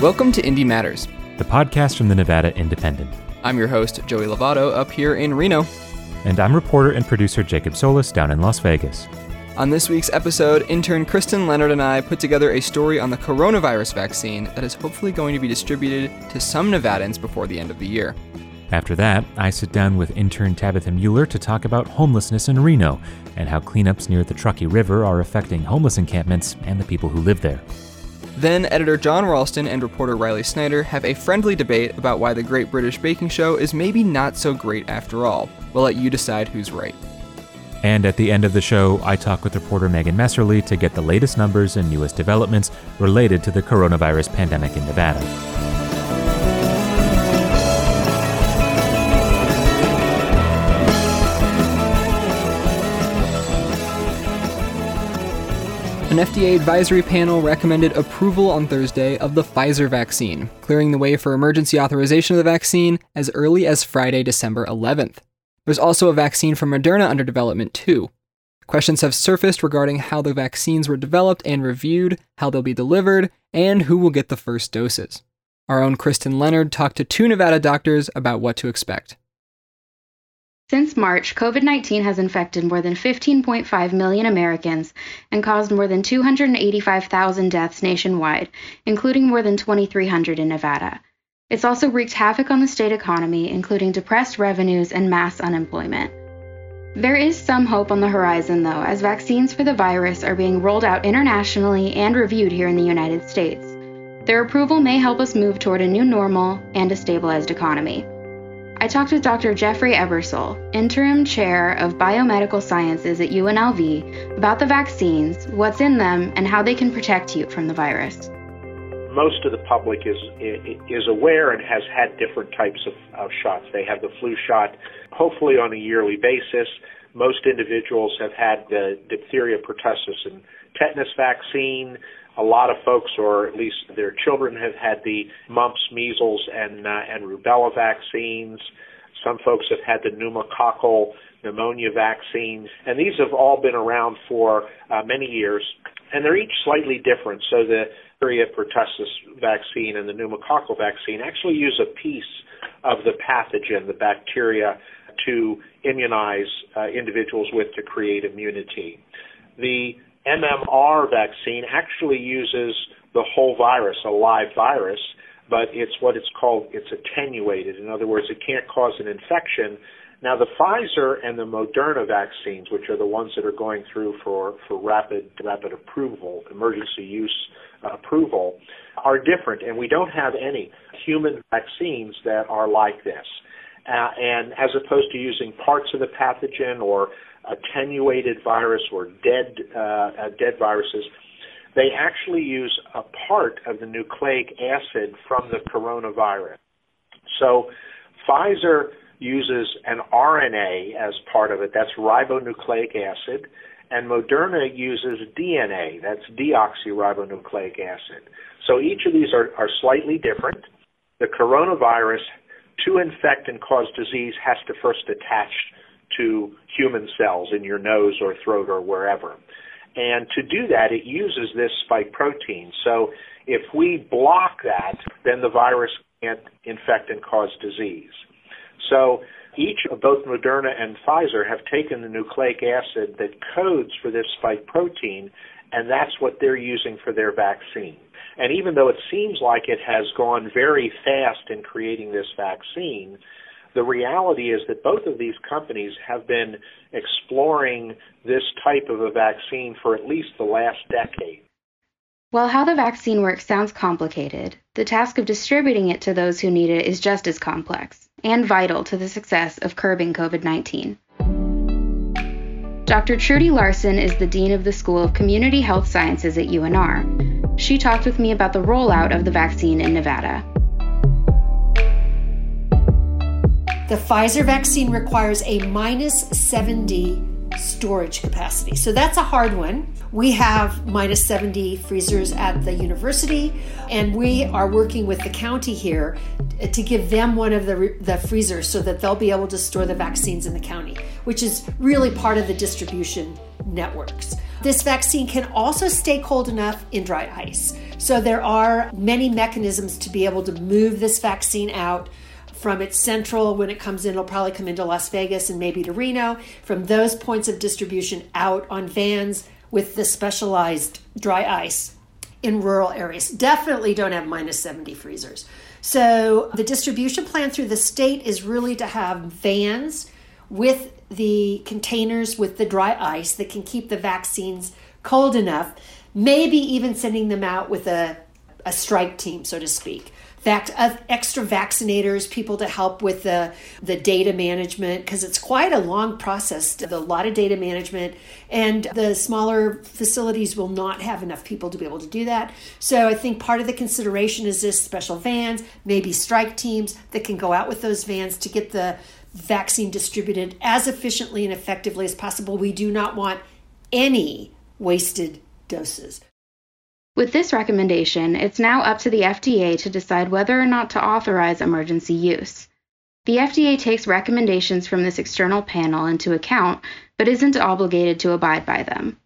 Welcome to Indie Matters, the podcast from the Nevada Independent. I'm your host, Joey Lovato, up here in Reno. And I'm reporter and producer Jacob Solis down in Las Vegas. On this week's episode, intern Kristen Leonard and I put together a story on the coronavirus vaccine that is hopefully going to be distributed to some Nevadans before the end of the year. After that, I sit down with intern Tabitha Mueller to talk about homelessness in Reno and how cleanups near the Truckee River are affecting homeless encampments and the people who live there. Then, editor John Ralston and reporter Riley Snyder have a friendly debate about why the Great British Baking Show is maybe not so great after all. We'll let you decide who's right. And at the end of the show, I talk with reporter Megan Messerly to get the latest numbers and newest developments related to the coronavirus pandemic in Nevada. An FDA advisory panel recommended approval on Thursday of the Pfizer vaccine, clearing the way for emergency authorization of the vaccine as early as Friday, December 11th. There's also a vaccine from Moderna under development, too. Questions have surfaced regarding how the vaccines were developed and reviewed, how they'll be delivered, and who will get the first doses. Our own Kristen Leonard talked to two Nevada doctors about what to expect. Since March, COVID 19 has infected more than 15.5 million Americans and caused more than 285,000 deaths nationwide, including more than 2,300 in Nevada. It's also wreaked havoc on the state economy, including depressed revenues and mass unemployment. There is some hope on the horizon, though, as vaccines for the virus are being rolled out internationally and reviewed here in the United States. Their approval may help us move toward a new normal and a stabilized economy. I talked with Dr. Jeffrey Ebersole, interim chair of biomedical sciences at UNLV, about the vaccines, what's in them, and how they can protect you from the virus most of the public is is aware and has had different types of, of shots. They have the flu shot, hopefully on a yearly basis. Most individuals have had the diphtheria, pertussis, and tetanus vaccine. A lot of folks, or at least their children, have had the mumps, measles, and uh, and rubella vaccines. Some folks have had the pneumococcal pneumonia vaccines, and these have all been around for uh, many years, and they're each slightly different. So the diphtheria pertussis vaccine and the pneumococcal vaccine actually use a piece of the pathogen, the bacteria, to immunize uh, individuals with to create immunity. The MMR vaccine actually uses the whole virus, a live virus, but it's what it's called, it's attenuated. In other words, it can't cause an infection. Now, the Pfizer and the Moderna vaccines, which are the ones that are going through for, for rapid, rapid approval, emergency use approval are different, and we don't have any human vaccines that are like this. Uh, and as opposed to using parts of the pathogen or attenuated virus or dead uh, uh, dead viruses, they actually use a part of the nucleic acid from the coronavirus. So Pfizer uses an RNA as part of it. That's ribonucleic acid and Moderna uses DNA, that's deoxyribonucleic acid. So each of these are, are slightly different. The coronavirus, to infect and cause disease, has to first attach to human cells in your nose or throat or wherever. And to do that, it uses this spike protein. So if we block that, then the virus can't infect and cause disease. So each of both Moderna and Pfizer have taken the nucleic acid that codes for this spike protein, and that's what they're using for their vaccine. And even though it seems like it has gone very fast in creating this vaccine, the reality is that both of these companies have been exploring this type of a vaccine for at least the last decade. While how the vaccine works sounds complicated, the task of distributing it to those who need it is just as complex and vital to the success of curbing COVID 19. Dr. Trudy Larson is the Dean of the School of Community Health Sciences at UNR. She talked with me about the rollout of the vaccine in Nevada. The Pfizer vaccine requires a minus 70 storage capacity. So that's a hard one. We have minus 70 freezers at the university, and we are working with the county here to give them one of the, the freezers so that they'll be able to store the vaccines in the county, which is really part of the distribution networks. This vaccine can also stay cold enough in dry ice. So there are many mechanisms to be able to move this vaccine out from its central when it comes in it'll probably come into las vegas and maybe to reno. From those points of distribution out on vans with the specialized dry ice in rural areas. Definitely don't have minus 70 freezers. So the distribution plan through the state is really to have vans with the containers with the dry ice that can keep the vaccines cold enough maybe even sending them out with a, a strike team so to speak vac- extra vaccinators, people to help with the, the data management, because it's quite a long process, a lot of data management, and the smaller facilities will not have enough people to be able to do that. So I think part of the consideration is this special vans, maybe strike teams that can go out with those vans to get the vaccine distributed as efficiently and effectively as possible. We do not want any wasted doses. With this recommendation, it's now up to the FDA to decide whether or not to authorize emergency use. The FDA takes recommendations from this external panel into account, but isn't obligated to abide by them.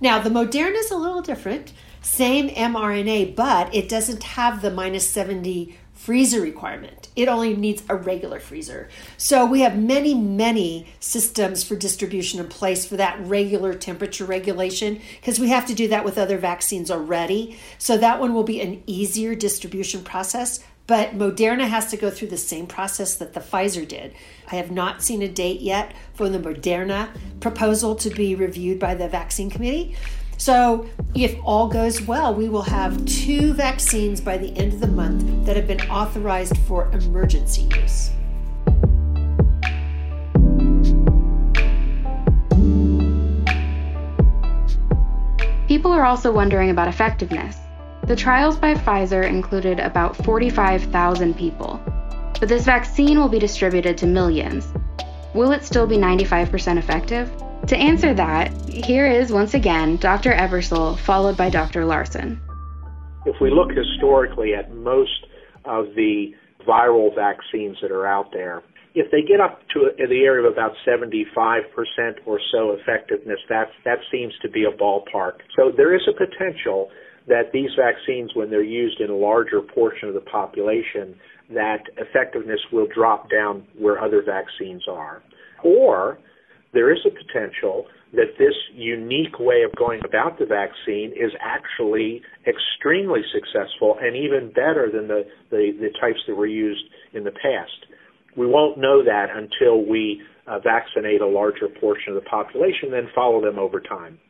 Now, the Moderna is a little different. Same mRNA, but it doesn't have the minus 70 freezer requirement. It only needs a regular freezer. So we have many, many systems for distribution in place for that regular temperature regulation because we have to do that with other vaccines already. So that one will be an easier distribution process. But Moderna has to go through the same process that the Pfizer did. I have not seen a date yet for the Moderna proposal to be reviewed by the vaccine committee. So, if all goes well, we will have two vaccines by the end of the month that have been authorized for emergency use. People are also wondering about effectiveness. The trials by Pfizer included about 45,000 people, but this vaccine will be distributed to millions. Will it still be 95% effective? To answer that, here is once again Dr. Ebersole, followed by Dr. Larson. If we look historically at most of the viral vaccines that are out there, if they get up to the area of about 75% or so effectiveness, that, that seems to be a ballpark. So there is a potential that these vaccines, when they're used in a larger portion of the population, that effectiveness will drop down where other vaccines are. Or there is a potential that this unique way of going about the vaccine is actually extremely successful and even better than the, the, the types that were used in the past. We won't know that until we uh, vaccinate a larger portion of the population, then follow them over time.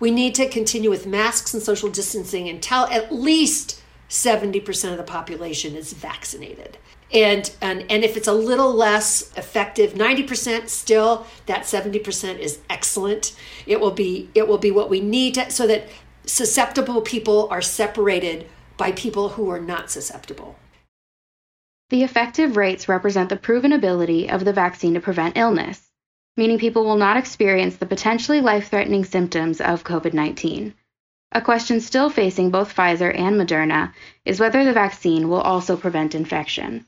We need to continue with masks and social distancing until at least 70% of the population is vaccinated. And and and if it's a little less effective 90% still that 70% is excellent. It will be it will be what we need to, so that susceptible people are separated by people who are not susceptible. The effective rates represent the proven ability of the vaccine to prevent illness meaning people will not experience the potentially life-threatening symptoms of covid-19 a question still facing both Pfizer and Moderna is whether the vaccine will also prevent infection.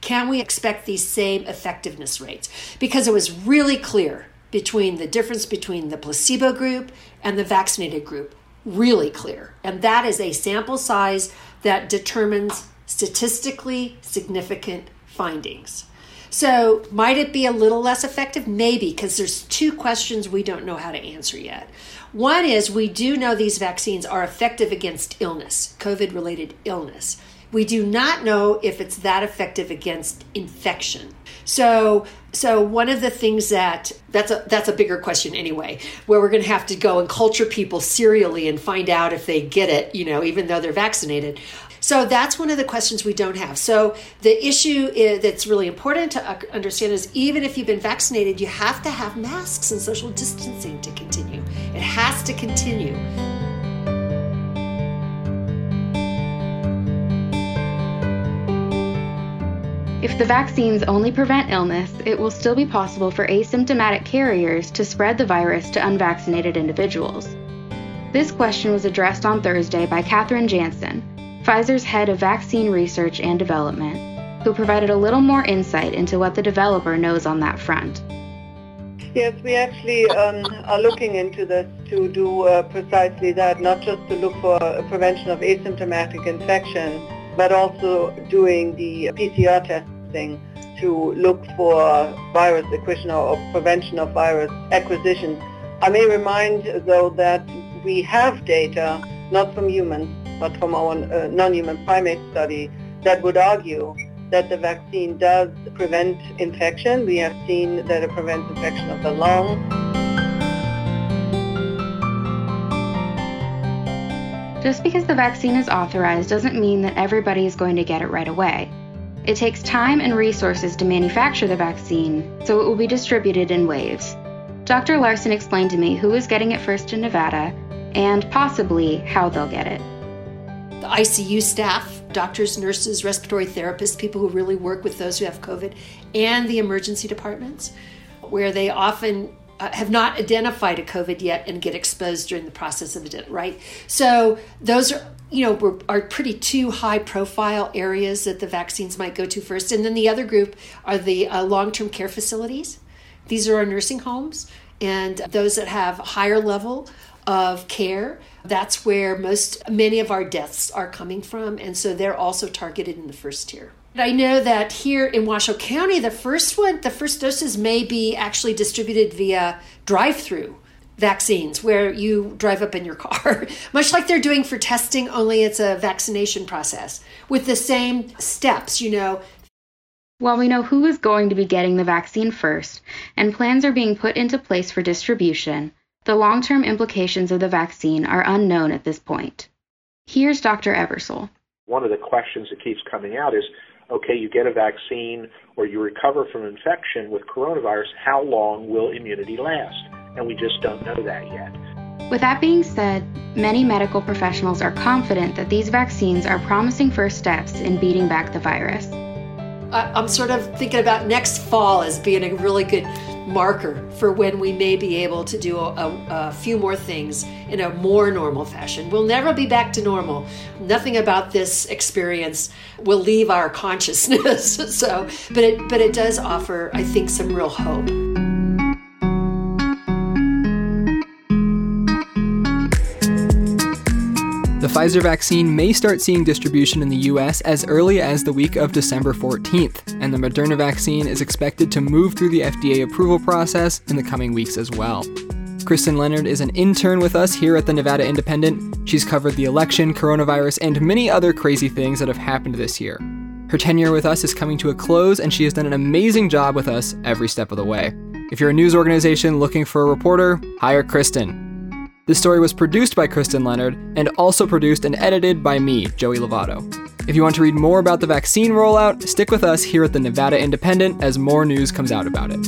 Can we expect these same effectiveness rates? Because it was really clear between the difference between the placebo group and the vaccinated group. Really clear. And that is a sample size that determines statistically significant findings. So, might it be a little less effective? Maybe, because there's two questions we don't know how to answer yet. One is we do know these vaccines are effective against illness, COVID related illness. We do not know if it's that effective against infection. So, so one of the things that that's a that's a bigger question anyway, where we're going to have to go and culture people serially and find out if they get it, you know, even though they're vaccinated. So that's one of the questions we don't have. So the issue is, that's really important to uh, understand is even if you've been vaccinated, you have to have masks and social distancing to continue. It has to continue. If the vaccines only prevent illness, it will still be possible for asymptomatic carriers to spread the virus to unvaccinated individuals. This question was addressed on Thursday by Kathrin Jansen, Pfizer's head of vaccine research and development, who provided a little more insight into what the developer knows on that front. Yes, we actually um, are looking into this to do uh, precisely that, not just to look for prevention of asymptomatic infection, but also doing the PCR testing to look for virus acquisition or prevention of virus acquisition. I may remind, though, that we have data, not from humans, but from our uh, non-human primate study, that would argue that the vaccine does prevent infection. We have seen that it prevents infection of the lung. Just because the vaccine is authorized doesn't mean that everybody is going to get it right away. It takes time and resources to manufacture the vaccine, so it will be distributed in waves. Dr. Larson explained to me who is getting it first in Nevada and possibly how they'll get it. The ICU staff doctors, nurses, respiratory therapists, people who really work with those who have COVID, and the emergency departments, where they often uh, have not identified a COVID yet and get exposed during the process of it, right? So those are you know were, are pretty two high profile areas that the vaccines might go to first and then the other group are the uh, long-term care facilities these are our nursing homes and those that have higher level of care. That's where most many of our deaths are coming from, and so they're also targeted in the first tier. I know that here in Washoe County, the first one, the first doses may be actually distributed via drive-through vaccines where you drive up in your car, much like they're doing for testing, only it's a vaccination process with the same steps, you know. While we know who is going to be getting the vaccine first and plans are being put into place for distribution, the long-term implications of the vaccine are unknown at this point. Here's Dr. Ebersole. One of the questions that keeps coming out is, okay, you get a vaccine or you recover from infection with coronavirus, how long will immunity last? And we just don't know that yet. With that being said, many medical professionals are confident that these vaccines are promising first steps in beating back the virus. I'm sort of thinking about next fall as being a really good marker for when we may be able to do a, a, few more things in a more normal fashion. We'll never be back to normal. Nothing about this experience will leave our consciousness. so, but it but it does offer, I think, some real hope. The Pfizer vaccine may start seeing distribution in the US as early as the week of December 14th, and the Moderna vaccine is expected to move through the FDA approval process in the coming weeks as well. Kristen Leonard is an intern with us here at the Nevada Independent. She's covered the election, coronavirus, and many other crazy things that have happened this year. Her tenure with us is coming to a close, and she has done an amazing job with us every step of the way. If you're a news organization looking for a reporter, hire Kristen. This story was produced by Kristen Leonard and also produced and edited by me, Joey Lovato. If you want to read more about the vaccine rollout, stick with us here at the Nevada Independent as more news comes out about it.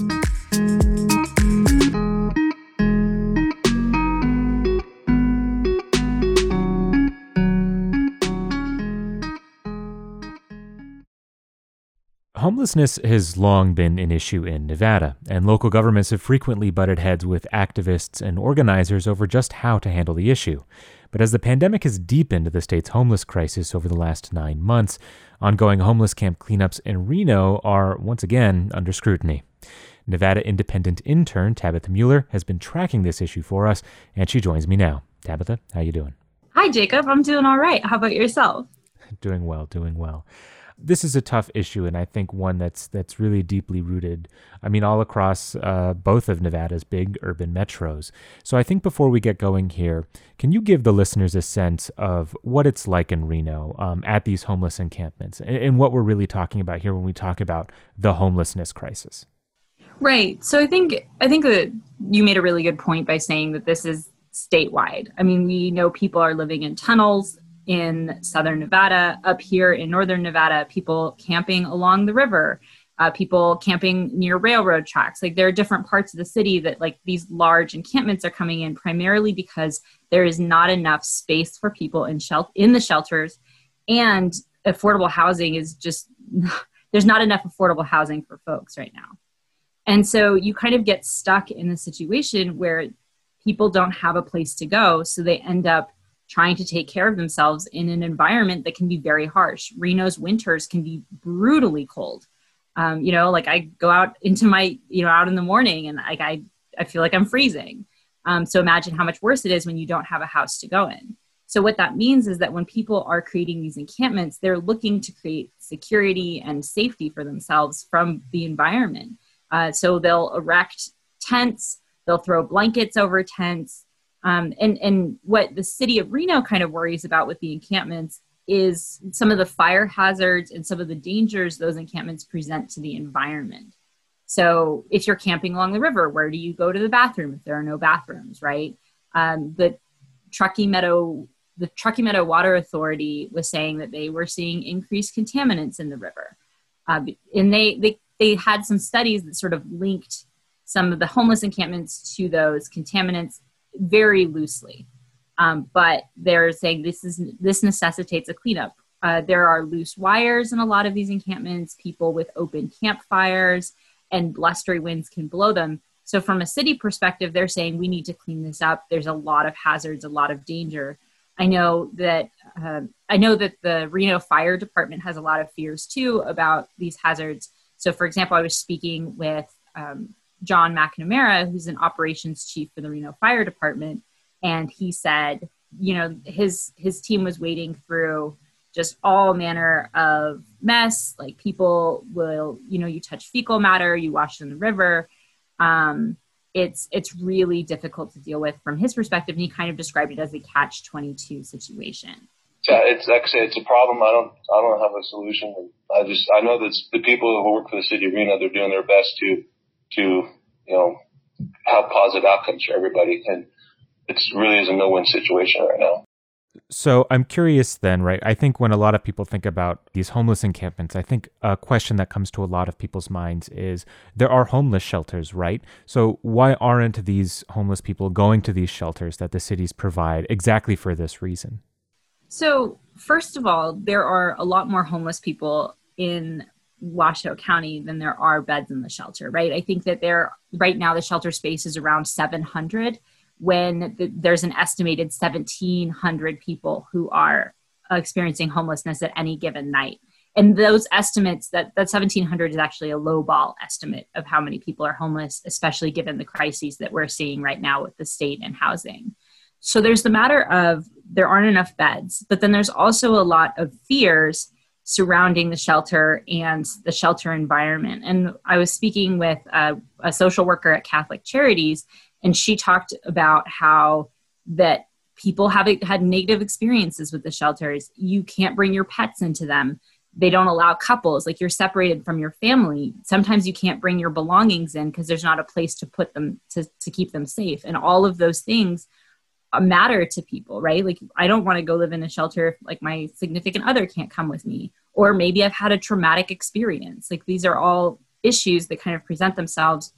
Homelessness has long been an issue in Nevada, and local governments have frequently butted heads with activists and organizers over just how to handle the issue. But as the pandemic has deepened the state's homeless crisis over the last nine months, ongoing homeless camp cleanups in Reno are once again under scrutiny. Nevada Independent intern Tabitha Mueller has been tracking this issue for us, and she joins me now. Tabitha, how you doing? Hi, Jacob. I'm doing all right. How about yourself? doing well, doing well this is a tough issue, and I think one that's that's really deeply rooted. I mean, all across uh, both of Nevada's big urban metros. So I think before we get going here, can you give the listeners a sense of what it's like in Reno um, at these homeless encampments, and, and what we're really talking about here when we talk about the homelessness crisis? Right. So I think I think that you made a really good point by saying that this is statewide. I mean, we know people are living in tunnels in southern Nevada, up here in northern Nevada, people camping along the river, uh, people camping near railroad tracks. Like there are different parts of the city that like these large encampments are coming in primarily because there is not enough space for people in shelter in the shelters, and affordable housing is just there's not enough affordable housing for folks right now. And so you kind of get stuck in a situation where people don't have a place to go, so they end up trying to take care of themselves in an environment that can be very harsh. Reno's winters can be brutally cold. Um, you know, like I go out into my, you know, out in the morning and like I I feel like I'm freezing. Um, so imagine how much worse it is when you don't have a house to go in. So what that means is that when people are creating these encampments, they're looking to create security and safety for themselves from the environment. Uh, so they'll erect tents, they'll throw blankets over tents. Um, and, and what the city of Reno kind of worries about with the encampments is some of the fire hazards and some of the dangers those encampments present to the environment. So if you're camping along the river, where do you go to the bathroom if there are no bathrooms, right? Um, the Truckee Meadow, the Truckee Meadow Water Authority was saying that they were seeing increased contaminants in the river, uh, and they they they had some studies that sort of linked some of the homeless encampments to those contaminants very loosely. Um, but they're saying this is this necessitates a cleanup. Uh, there are loose wires in a lot of these encampments. People with open campfires and blustery winds can blow them. So, from a city perspective, they're saying we need to clean this up. There's a lot of hazards, a lot of danger. I know that uh, I know that the Reno Fire Department has a lot of fears too about these hazards. So, for example, I was speaking with um, John McNamara, who's an operations chief for the Reno Fire Department, and he said, you know, his his team was wading through just all manner of mess. Like people will, you know, you touch fecal matter, you wash in the river. Um, it's it's really difficult to deal with from his perspective, and he kind of described it as a catch twenty two situation. Yeah, it's say, it's a problem. I don't I don't have a solution. I just I know that the people who work for the city of Reno, they're doing their best to to you know have positive outcomes for everybody, and it really is a no win situation right now. So I'm curious then, right? I think when a lot of people think about these homeless encampments, I think a question that comes to a lot of people's minds is there are homeless shelters, right? So why aren't these homeless people going to these shelters that the cities provide exactly for this reason? So, first of all, there are a lot more homeless people in Washoe County than there are beds in the shelter, right? I think that there right now the shelter space is around 700 when the, there's an estimated 1,700 people who are experiencing homelessness at any given night. And those estimates, that, that 1,700 is actually a low ball estimate of how many people are homeless, especially given the crises that we're seeing right now with the state and housing. So there's the matter of there aren't enough beds, but then there's also a lot of fears surrounding the shelter and the shelter environment. And I was speaking with a, a social worker at Catholic Charities, and she talked about how that people have had negative experiences with the shelters. You can't bring your pets into them. They don't allow couples like you're separated from your family. Sometimes you can't bring your belongings in because there's not a place to put them to, to keep them safe. And all of those things matter to people right? Like i don't want to go live in a shelter if like my significant other can't come with me or maybe i've had a traumatic experience. Like these are all issues that kind of present themselves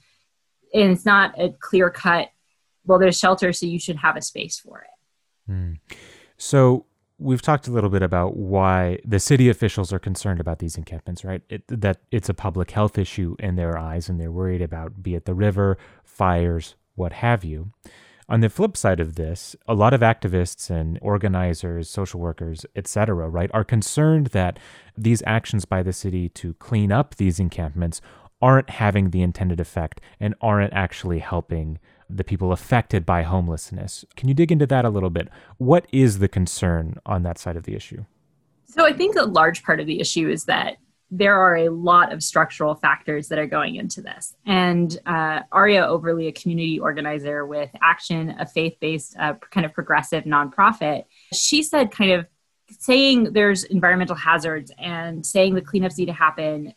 and it's not a clear cut well there's shelter so you should have a space for it. Mm. so we've talked a little bit about why the city officials are concerned about these encampments right? It, that it's a public health issue in their eyes and they're worried about be it the river fires what have you on the flip side of this, a lot of activists and organizers, social workers, etc., right, are concerned that these actions by the city to clean up these encampments aren't having the intended effect and aren't actually helping the people affected by homelessness. Can you dig into that a little bit? What is the concern on that side of the issue? So, I think a large part of the issue is that there are a lot of structural factors that are going into this. And uh, Aria Overli, a community organizer with ACTIONN, a faith based, uh, kind of progressive nonprofit, she said, kind of saying there's environmental hazards and saying the cleanups need to happen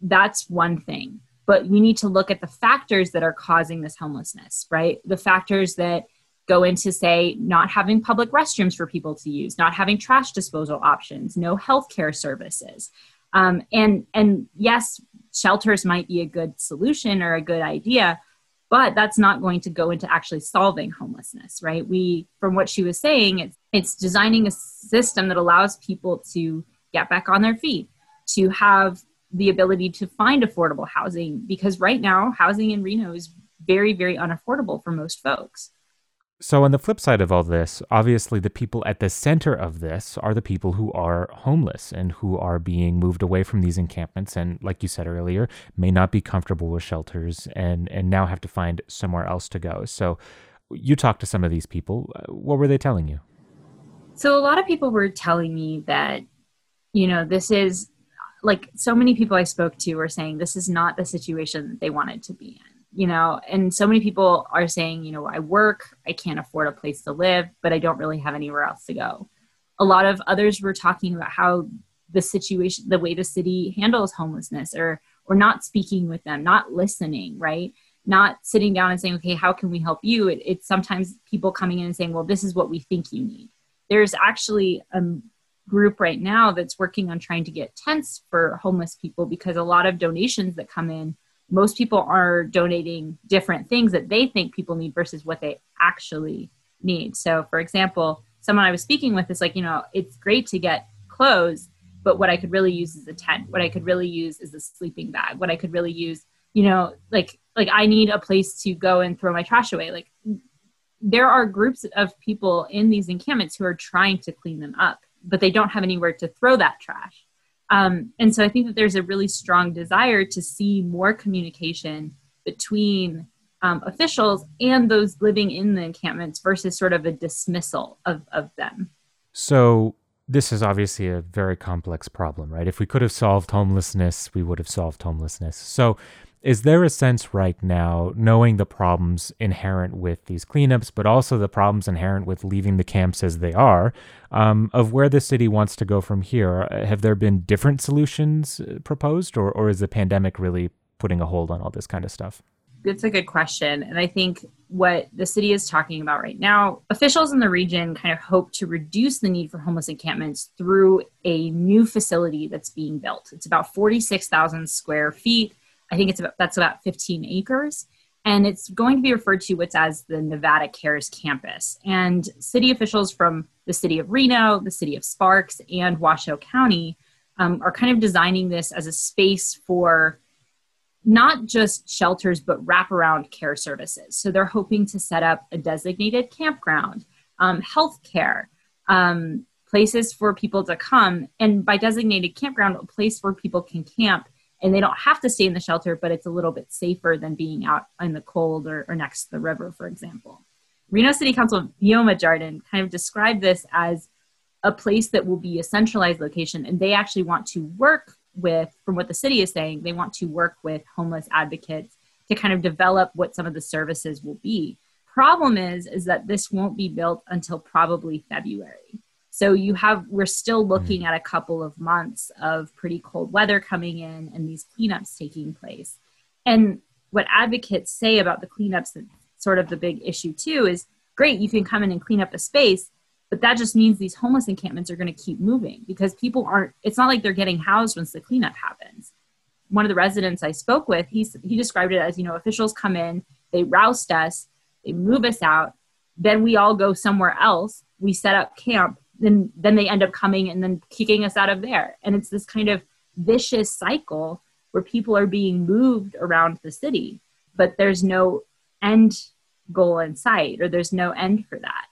that's one thing. But we need to look at the factors that are causing this homelessness, right? The factors that go into, say, not having public restrooms for people to use, not having trash disposal options, no healthcare services. Um, and and yes, shelters might be a good solution or a good idea, but that's not going to go into actually solving homelessness, right? We, from what she was saying, it's it's designing a system that allows people to get back on their feet, to have the ability to find affordable housing because right now housing in Reno is very very unaffordable for most folks. So, on the flip side of all this, obviously the people at the center of this are the people who are homeless and who are being moved away from these encampments and, like you said earlier, may not be comfortable with shelters and, and now have to find somewhere else to go. So, you talked to some of these people. Uh, what were they telling you? So, a lot of people were telling me that, you know, this is like so many people I spoke to were saying this is not the situation that they wanted to be in you know and so many people are saying you know i work i can't afford a place to live but i don't really have anywhere else to go. A lot of others were talking about how the situation the way the city handles homelessness or or not speaking with them not listening right? Not sitting down and saying okay how can we help you? It, it's sometimes people coming in and saying well this is what we think you need. There's actually a group right now that's working on trying to get tents for homeless people because a lot of donations that come in most people are donating different things that they think people need versus what they actually need. So, for example, someone I was speaking with is like, you know, it's great to get clothes, but what I could really use is a tent. What I could really use is a sleeping bag. What I could really use, you know, like like I need a place to go and throw my trash away. Like there are groups of people in these encampments who are trying to clean them up, but they don't have anywhere to throw that trash. Um, and so I think that there's a really strong desire to see more communication between um, officials and those living in the encampments versus sort of a dismissal of, of them. So, this is obviously a very complex problem, right? If we could have solved homelessness, we would have solved homelessness. So, is there a sense right now, knowing the problems inherent with these cleanups, but also the problems inherent with leaving the camps as they are, um, of where the city wants to go from here? Have there been different solutions uh, proposed, or, or is the pandemic really putting a hold on all this kind of stuff? That's a good question. And I think what the city is talking about right now, officials in the region kind of hope to reduce the need for homeless encampments through a new facility that's being built. It's about 46,000 square feet I think it's about that's about 15 acres. And it's going to be referred to what's as the Nevada Cares Campus. And city officials from the city of Reno, the city of Sparks, and Washoe County um, are kind of designing this as a space for not just shelters, but wraparound care services. So they're hoping to set up a designated campground, um, health care, um, places for people to come. And by designated campground, a place where people can camp and they don't have to stay in the shelter, but it's a little bit safer than being out in the cold or, or next to the river, for example. Reno City Council Neoma Jardon kind of described this as a place that will be a centralized location, and they actually want to work with, from what the city is saying, they want to work with homeless advocates to kind of develop what some of the services will be. Problem is, is that this won't be built until probably February. So you have we're still looking mm. at a couple of months of pretty cold weather coming in and these cleanups taking place. And what advocates say about the cleanups sort of the big issue too is great, you can come in and clean up a space, but that just means these homeless encampments are going to keep moving because people aren't it's not like they're getting housed once the cleanup happens. One of the residents I spoke with, he he described it as, you know, officials come in, they roust us, they move us out, then we all go somewhere else, we set up camp, then then they end up coming and then kicking us out of there. And it's this kind of vicious cycle where people are being moved around the city but there's no end goal in sight or there's no end for that.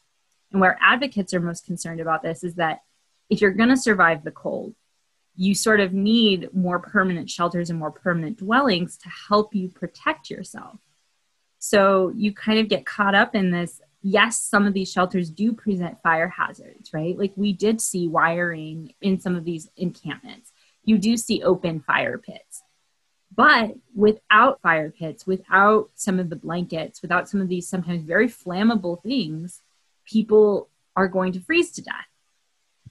And where advocates are most concerned about this is that if you're going to survive the cold you sort of need more permanent shelters and more permanent dwellings to help you protect yourself. So you kind of get caught up in this yes, some of these shelters do present fire hazards, right? Like we did see wiring in some of these encampments. You do see open fire pits. But without fire pits, without some of the blankets, without some of these sometimes very flammable things, people are going to freeze to death.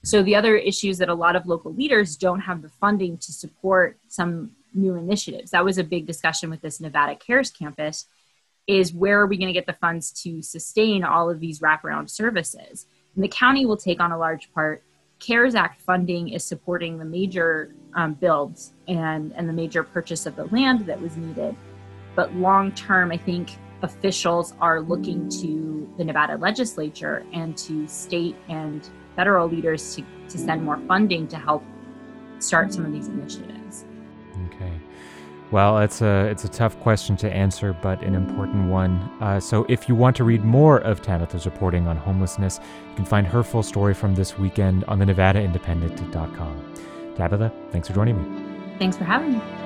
So, the other issue is that a lot of local leaders don't have the funding to support some new initiatives. That was a big discussion with this Nevada Cares campus is where are we going to get the funds to sustain all of these wraparound services? And the county will take on a large part. CARES Act funding is supporting the major um, builds and, and the major purchase of the land that was needed. But long term, I think officials are looking to the Nevada legislature and to state and federal leaders to, to send more funding to help start some of these initiatives. Okay. Well, it's a it's a tough question to answer, but an important one. Uh, so, if you want to read more of Tabitha's reporting on homelessness, you can find her full story from this weekend on the NevadaIndependent.com. Tabitha, thanks for joining me. Thanks for having me.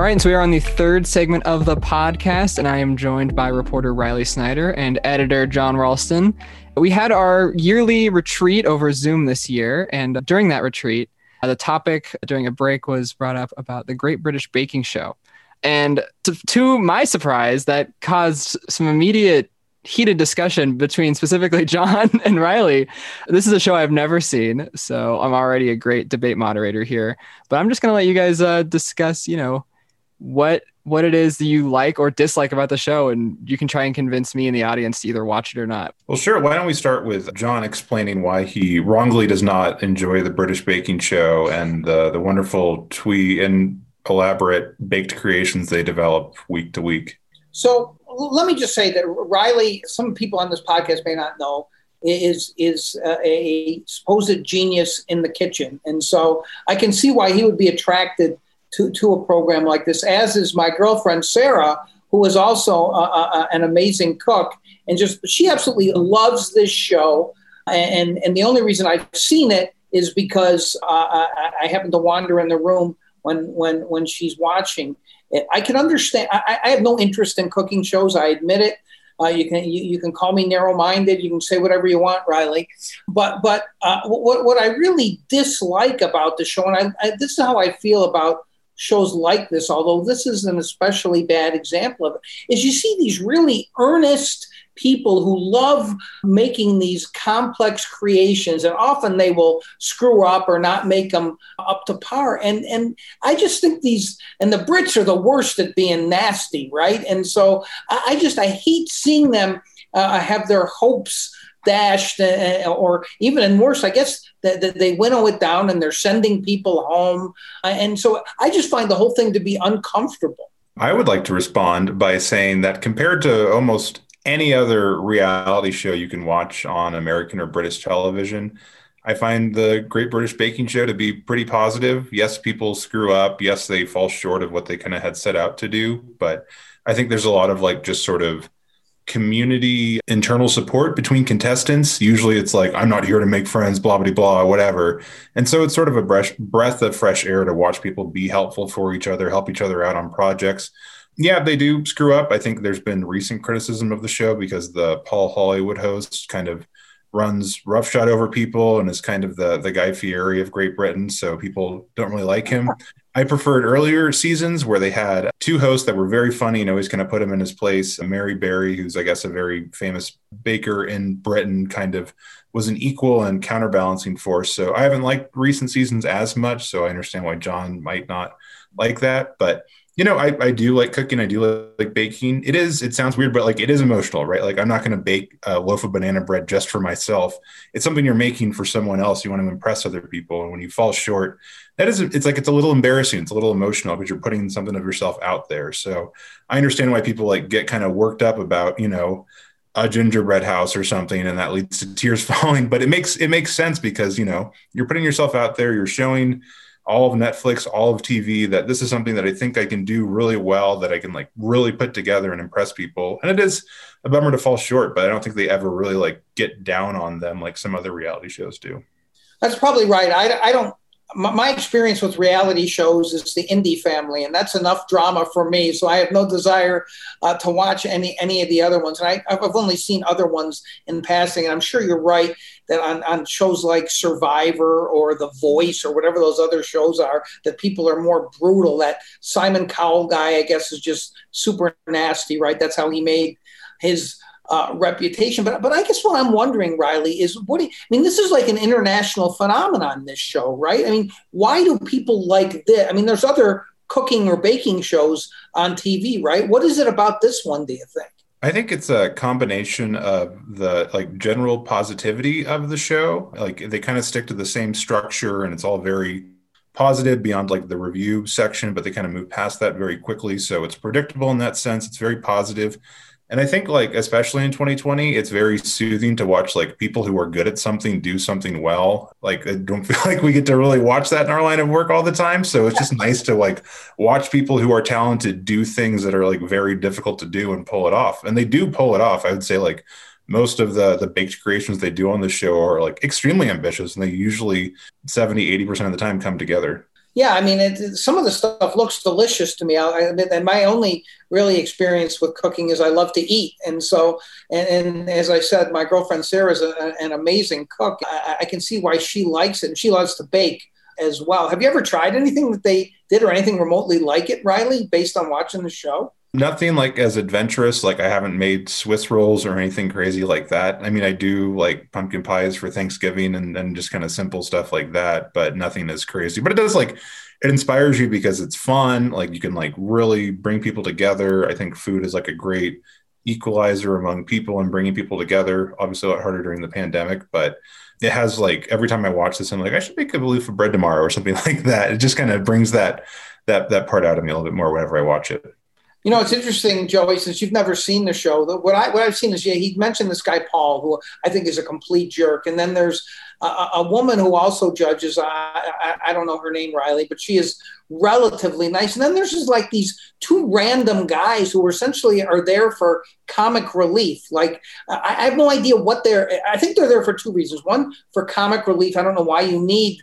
All right, and so we are on the third segment of the podcast, and I am joined by reporter Riley Snyder and editor John Ralston. We had our yearly retreat over Zoom this year, and during that retreat, uh, the topic during a break was brought up about the Great British Baking Show. And to, to my surprise, that caused some immediate heated discussion between specifically John and Riley. This is a show I've never seen, so I'm already a great debate moderator here. But I'm just going to let you guys uh, discuss, you know, what what it is that you like or dislike about the show and you can try and convince me and the audience to either watch it or not. Well sure. Why don't we start with john explaining why he wrongly does not enjoy the british baking show and the, the wonderful twee and elaborate baked creations they develop week to week. So let me just say that riley some people on this podcast may not know is is uh, a supposed genius in the kitchen. And so i can see why he would be attracted to, to a program like this, as is my girlfriend, Sarah, who is also a, a, an amazing cook. And just she absolutely loves this show. And, and the only reason I've seen it is because uh, I, I happen to wander in the room when, when, when she's watching. I can understand. I, I have no interest in cooking shows. I admit it. Uh, you can you, you, can call me narrow-minded. You can say whatever you want, Riley. But but uh, what what I really dislike about the show, and I, I, this is how I feel about shows like this, although this is an especially bad example of it, is you see these really earnest people who love making these complex creations and often they will screw up or not make them up to par. And and i just think these and the brits are the worst at being nasty right? And so i, I just i hate seeing them uh, have their hopes dashed, uh, or even worse, I guess that, that, they winnow it down and they're sending people home. Uh, and so I just find the whole thing to be uncomfortable. I would like to respond by saying that compared to almost any other reality show you can watch on American or British television, I find the Great British Baking Show to be pretty positive. Yes, people screw up. Yes, they fall short of what they kind of had set out to do. But I think there's a lot of like just sort of community internal support between contestants. Usually it's like, I'm not here to make friends, blah, blah, blah, whatever. And so it's sort of a breath, breath of fresh air to watch people be helpful for each other, help each other out on projects. Yeah, they do screw up. I think there's been recent criticism of the show because the Paul Hollywood host kind of runs roughshod over people and is kind of the the Guy Fieri of Great Britain. So people don't really like him. I preferred earlier seasons where they had two hosts that were very funny and always kind of put him in his place. Mary Berry, who's I guess a very famous baker in Britain, kind of was an equal and counterbalancing force. So I haven't liked recent seasons as much. So I understand why John might not like that. But you know, I, I do like cooking. I do like, like baking. It is, it sounds weird, but like it is emotional, right? Like I'm not going to bake a loaf of banana bread just for myself. It's something you're making for someone else. You want to impress other people. And when you fall short, that is, it's like, it's a little embarrassing. It's a little emotional because you're putting something of yourself out there. So I understand why people like get kind of worked up about, you know, a gingerbread house or something and that leads to tears falling but it makes it makes sense because you know you're putting yourself out there you're showing all of Netflix, all of TV, that this is something that I think I can do really well, that I can like really put together and impress people. And it is a bummer to fall short, but I don't think they ever really like get down on them like some other reality shows do. That's probably right. I, I don't my experience with reality shows is the Indie family, and that's enough drama for me. So I have no desire uh, to watch any any of the other ones. And I, have only seen other ones in passing. And I'm sure you're right that on, on shows like Survivor or The Voice or whatever those other shows are, that people are more brutal. That Simon Cowell guy, I guess, is just super nasty, right? That's how he made his uh, reputation. But but I guess what I'm wondering, Riley, is what do you, I mean? This is like an international phenomenon. This show, right? I mean, why do people like this? I mean, there's other cooking or baking shows on TV, right? What is it about this one? Do you think? I think it's a combination of the like general positivity of the show. Like they kind of stick to the same structure and it's all very positive beyond like the review section, but they kind of move past that very quickly. So it's predictable in that sense. It's very positive. And I think like especially in 2020, it's very soothing to watch like people who are good at something do something well. Like I don't feel like we get to really watch that in our line of work all the time. So it's just nice to like watch people who are talented do things that are like very difficult to do and pull it off. And they do pull it off. I would say like most of the the baked creations they do on the show are like extremely ambitious and they usually 70 80% of the time come together yeah, I mean, it, some of the stuff looks delicious to me. I, and my only really experience with cooking is I love to eat, and so, and, and as I said, my girlfriend Sarah is a, an amazing cook. I, I, can see why she likes it, and she loves to bake as well. Have you ever tried anything that they did or anything remotely like it, Riley, based on watching the show? Nothing like as adventurous. Like I haven't made Swiss rolls or anything crazy like that. I mean, I do like pumpkin pies for Thanksgiving and then just kind of simple stuff like that, but nothing as crazy. But it does like it inspires you because it's fun. Like you can like really bring people together. I think food is like a great equalizer among people and bringing people together. Obviously, a lot harder during the pandemic, but it has like every time I watch this, I'm like, I should make a loaf of bread tomorrow or something like that. It just kind of brings that that that part out of me a little bit more whenever I watch it. You know, it's interesting, Joey, since you've never seen the show. The, what I what I've seen is yeah, he mentioned this guy Paul, who I think is a complete jerk, and then there's a, a woman who also judges. I, I, I don't know her name, Riley, but she is relatively nice. And then there's just like these two random guys who essentially are there for comic relief. Like I, I have no idea what they're. I think they're there for two reasons. One for comic relief. I don't know why you need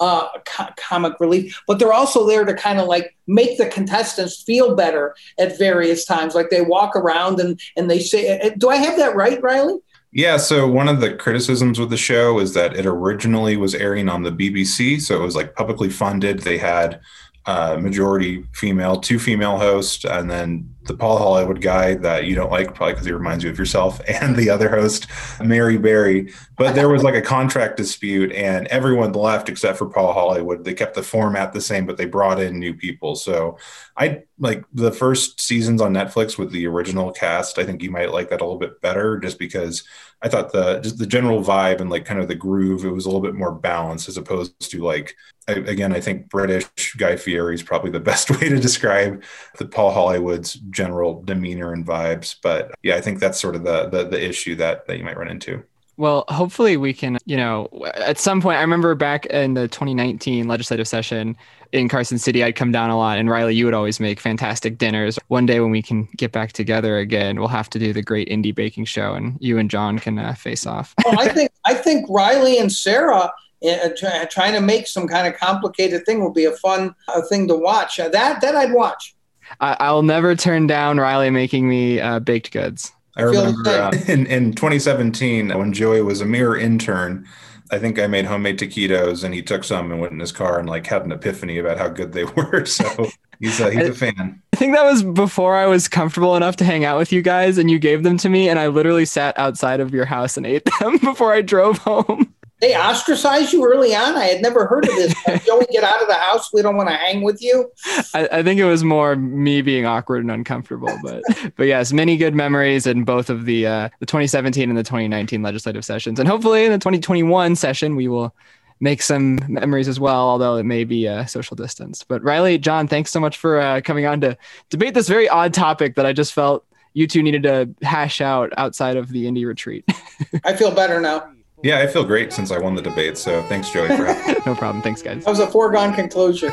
uh, co- comic relief, but they're also there to kind of like make the contestants feel better at various times. Like they walk around and and they say, uh, uh, "Do I have that right, Riley?" Yeah, so one of the criticisms with the show is that it originally was airing on the BBC, so it was like publicly funded. They had uh, majority female, two female hosts, and then the Paul Hollywood guy that you don't like, probably because he reminds you of yourself, and the other host, Mary Berry. But there was like a contract dispute, and everyone left except for Paul Hollywood. They kept the format the same, but they brought in new people. So I like the first seasons on Netflix with the original cast. I think you might like that a little bit better, just because I thought the just the general vibe and like kind of the groove, it was a little bit more balanced as opposed to like again, I think British Guy Fieri is probably the best way to describe the Paul Hollywood's general demeanor and vibes. But yeah, I think that's sort of the the, the issue that that you might run into. Well, hopefully we can, you know, at some point, I remember back in the 2019 legislative session in Carson City, I'd come down a lot. And Riley, you would always make fantastic dinners. One day when we can get back together again, we'll have to do the great indie baking show and you and Jon can uh, face off. well, I think, I think Riley and Sarah uh, trying to make some kind of complicated thing will be a fun uh, thing to watch. Uh, that, that I'd watch. I, will never turn down Riley making me uh, baked goods. I remember uh, in, in 2017 when Joey was a mere intern. I think I made homemade taquitos, and he took some and went in his car and like had an epiphany about how good they were. So he's a, he's a fan. I think that was before I was comfortable enough to hang out with you guys, and you gave them to me, and I literally sat outside of your house and ate them before I drove home they ostracized you early on. I had never heard of this. Joey, get out of the house. We don't want to hang with you. I, I, think it was more me being awkward and uncomfortable, but but yes, many good memories in both of the uh, the 2017 and the 2019 legislative sessions, and hopefully in the 2021 session we will make some memories as well, although it may be uh, social distance. But Riley, Jon, thanks so much for uh, coming on to debate this very odd topic that I just felt you two needed to hash out outside of the indie retreat. I feel better now. Yeah, I feel great since I won the debate. So thanks, Joey, for having No problem. Thanks, guys. That was a foregone conclusion.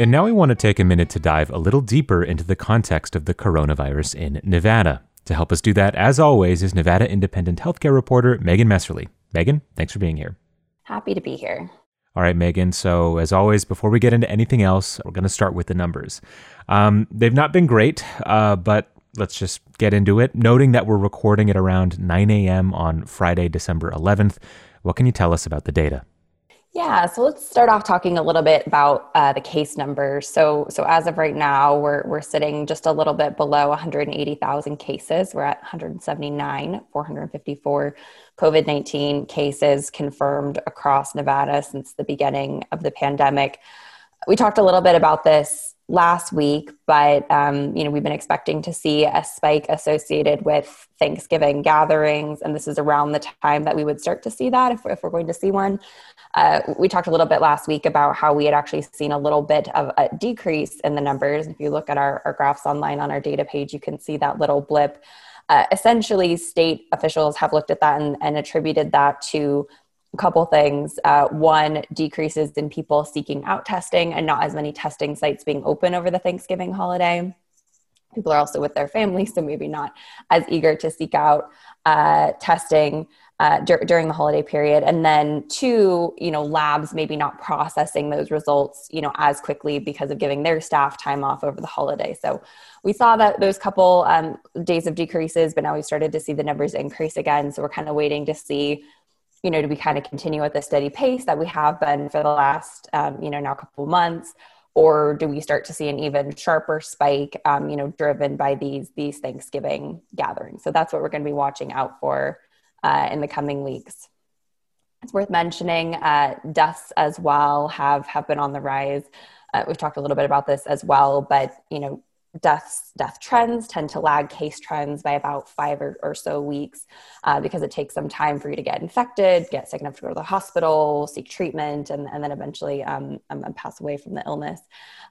And now we want to take a minute to dive a little deeper into the context of the coronavirus in Nevada. To help us do that, as always, is Nevada Independent Healthcare reporter Megan Messerly. Megan, thanks for being here. Happy to be here. All right, Megan. So, as always, before we get into anything else, we're going to start with the numbers. Um, they've not been great, uh, but let's just get into it. Noting that we're recording at around 9 a.m. on Friday, December 11th, what can you tell us about the data? Yeah, so let's start off talking a little bit about uh, the case numbers. So, so as of right now, we're we're sitting just a little bit below 180,000 cases. We're at 179, 454 COVID 19 cases confirmed across Nevada since the beginning of the pandemic. We talked a little bit about this last week, but um, you know we've been expecting to see a spike associated with Thanksgiving gatherings, and this is around the time that we would start to see that if, if we're going to see one. Uh, we talked a little bit last week about how we had actually seen a little bit of a decrease in the numbers. If you look at our, our graphs online on our data page, you can see that little blip. Uh, essentially, state officials have looked at that and, and attributed that to a couple things. Uh, one, decreases in people seeking out testing and not as many testing sites being open over the Thanksgiving holiday. People are also with their families, so maybe not as eager to seek out uh, testing uh, dur- during the holiday period. And then two, you know, labs maybe not processing those results, you know, as quickly because of giving their staff time off over the holiday. So we saw that those couple um, days of decreases, but now we started to see the numbers increase again. So we're kind of waiting to see you know, do we kind of continue at the steady pace that we have been for the last, um, you know, now couple months, or do we start to see an even sharper spike, um, you know, driven by these these Thanksgiving gatherings? So that's what we're going to be watching out for uh, in the coming weeks. It's worth mentioning uh, deaths as well have have been on the rise. Uh, we've talked a little bit about this as well, but you know, deaths death trends tend to lag case trends by about five or, or so weeks uh, because it takes some time for you to get infected get sick enough to go to the hospital seek treatment and, and then eventually um, um, pass away from the illness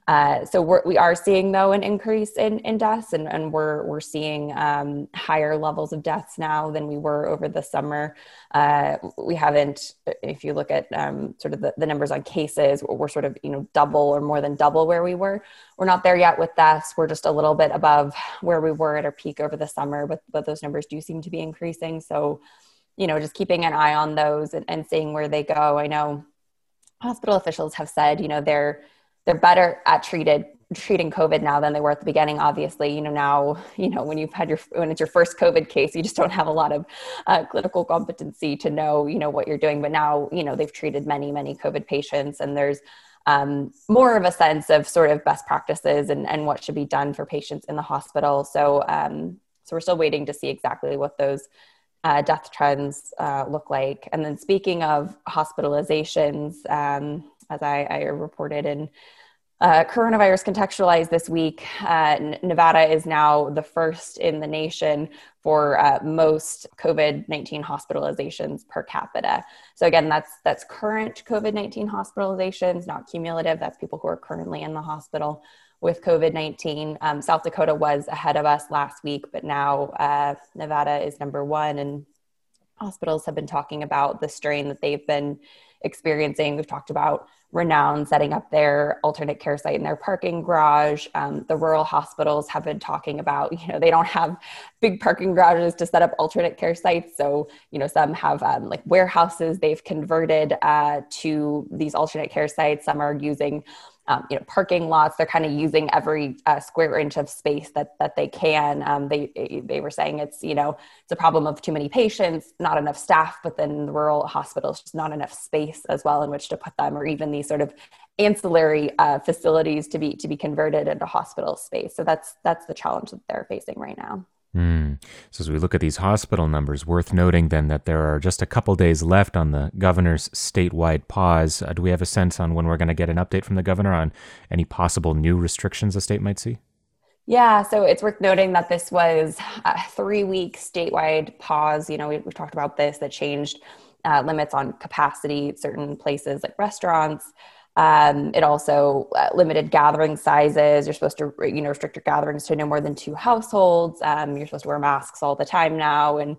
uh, so we're, we are seeing though an increase in, in deaths and, and we're, we're seeing um, higher levels of deaths now than we were over the summer. Uh, we haven't, if you look at um, sort of the, the, numbers on cases, we're sort of, you know, double or more than double where we were. We're not there yet with deaths. We're just a little bit above where we were at our peak over the summer, but, but those numbers do seem to be increasing. So, you know, just keeping an eye on those and, and seeing where they go. I know hospital officials have said, you know, they're, they're better at treated treating COVID now than they were at the beginning. Obviously, you know now you know when you've had your when it's your first COVID case, you just don't have a lot of uh, clinical competency to know you know what you're doing. But now you know they've treated many many COVID patients, and there's um, more of a sense of sort of best practices and, and what should be done for patients in the hospital. So um, so we're still waiting to see exactly what those uh, death trends uh, look like. And then speaking of hospitalizations, um, as I, I reported in uh, coronavirus contextualized this week, uh, Nevada is now the first in the nation for uh, most COVID nineteen hospitalizations per capita. So again, that's that's current COVID nineteen hospitalizations, not cumulative. That's people who are currently in the hospital with COVID nineteen. Um, South Dakota was ahead of us last week, but now uh, Nevada is number one, and hospitals have been talking about the strain that they've been experiencing. We've talked about Renown setting up their alternate care site in their parking garage. Um, the rural hospitals have been talking about, you know, they don't have big parking garages to set up alternate care sites. So, you know, some have um, like warehouses they've converted uh, to these alternate care sites. Some are using um, you know parking lots they're kind of using every uh, square inch of space that that they can. Um, they they were saying it's you know it's a problem of too many patients not enough staff but then the rural hospitals just not enough space as well in which to put them or even these sort of ancillary uh, facilities to be to be converted into hospital space. So that's that's the challenge that they're facing right now Mm. So, as we look at these hospital numbers, worth noting then that there are just a couple days left on the governor's statewide pause. Uh, do we have a sense on when we're going to get an update from the governor on any possible new restrictions the state might see? Yeah, so it's worth noting that this was a three week statewide pause. You know, we, have talked about this that changed uh, limits on capacity, certain places like restaurants. Um, it also uh, limited gathering sizes. You're supposed to, you know, restrict your gatherings to no more than two households. Um, you're supposed to wear masks all the time now, and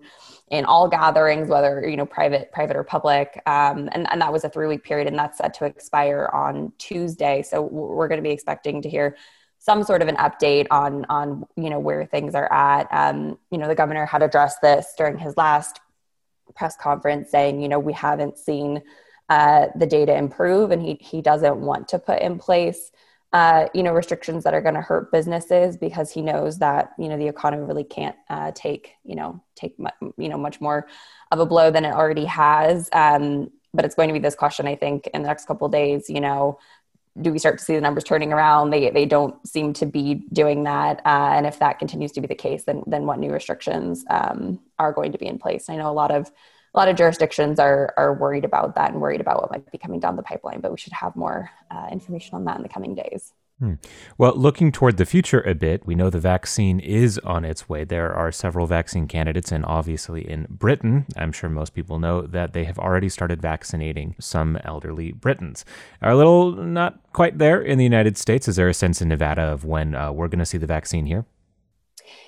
in all gatherings, whether you know private, private or public. Um, and and that was a three week period, and that's set to expire on Tuesday. So we're going to be expecting to hear some sort of an update on on you know where things are at. Um, you know, the governor had addressed this during his last press conference, saying, you know, we haven't seen uh, the data improve and he, he doesn't want to put in place uh, you know restrictions that are going to hurt businesses because he knows that you know the economy really can't uh, take you know take mu- you know much more of a blow than it already has um, but it's going to be this question, I think, in the next couple days. You know, do we start to see the numbers turning around? They they don't seem to be doing that, uh, and if that continues to be the case, then then what new restrictions um, are going to be in place? I know a lot of a lot of jurisdictions are are worried about that and worried about what might be coming down the pipeline, but we should have more uh, information on that in the coming days. Hmm. Well, looking toward the future a bit, we know the vaccine is on its way. There are several vaccine candidates, and obviously in Britain, I'm sure most people know that they have already started vaccinating some elderly Britons. Are a little not quite there in the United States. Is there a sense in Nevada of when uh, we're going to see the vaccine here?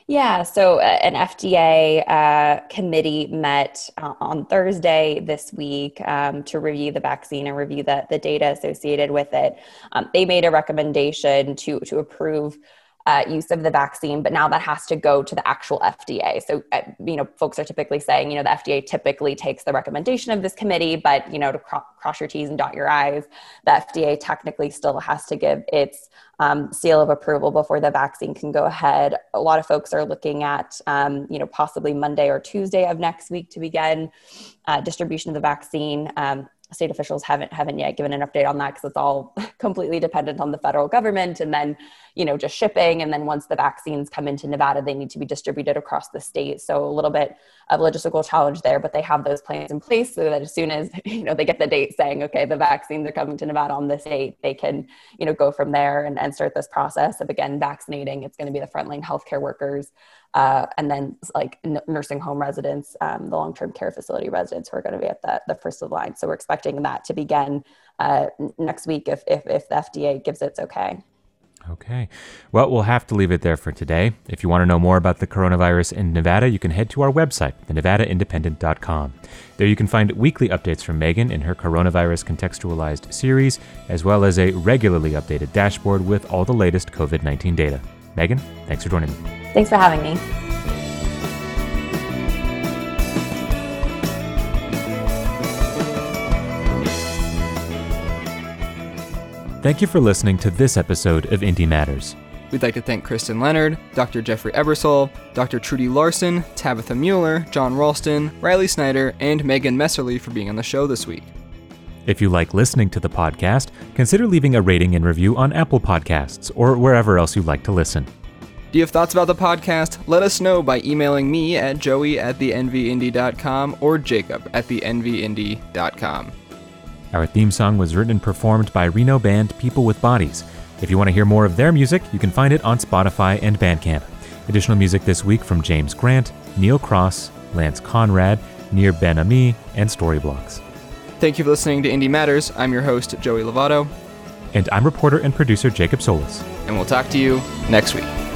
Yeah, so uh, an FDA uh, committee met uh, on Thursday this week um, to review the vaccine and review the, the data associated with it. Um, they made a recommendation to, to approve uh, use of the vaccine, but now that has to go to the actual FDA. So, uh, you know, folks are typically saying, you know, the FDA typically takes the recommendation of this committee, but, you know, to cro- cross your T's and dot your I's, the FDA technically still has to give its um, seal of approval before the vaccine can go ahead. A lot of folks are looking at, um, you know, possibly Monday or Tuesday of next week to begin uh, distribution of the vaccine. Um, state officials haven't haven't yet given an update on that because it's all completely dependent on the federal government and then you know just shipping. And then once the vaccines come into nevada they need to be distributed across the state. So a little bit of logistical challenge there but they have those plans in place so that as soon as you know they get the date saying okay the vaccines are coming to nevada on this date they can you know go from there and, and start this process of again vaccinating. It's going to be the frontline healthcare workers uh, and then like n- nursing home residents, um, the long-term care facility residents who are going to be at the, the first of line. So we're expecting that to begin uh, next week if, if, if the FDA gives its okay. Okay. Well, we'll have to leave it there for today. If you want to know more about the coronavirus in Nevada, you can head to our website, thenevadaindependent.com. There you can find weekly updates from Megan in her coronavirus contextualized series, as well as a regularly updated dashboard with all the latest COVID 19 data. Megan, thanks for joining me. Thanks for having me. Thank you for listening to this episode of Indie Matters. We'd like to thank Kristen Leonard, Dr. Jeffrey Ebersole, Dr. Trudy Larson, Tabitha Mueller, Jon Ralston, Riley Snyder, and Megan Messerly for being on the show this week. If you like listening to the podcast, consider leaving a rating and review on Apple Podcasts or wherever else you like to listen. Do you have thoughts about the podcast? Let us know by emailing me at joey at thenvindy.com or jacob at thenvindy.com. Our theme song was written and performed by Reno band People with Bodies. If you want to hear more of their music, you can find it on Spotify and Bandcamp. Additional music this week from James Grant, Neil Cross, Lance Conrad, Nir Ben Ami, and Storyblocks. Thank you for listening to Indie Matters. I'm your host, Joey Lovato. And I'm reporter and producer Jacob Solis. And we'll talk to you next week.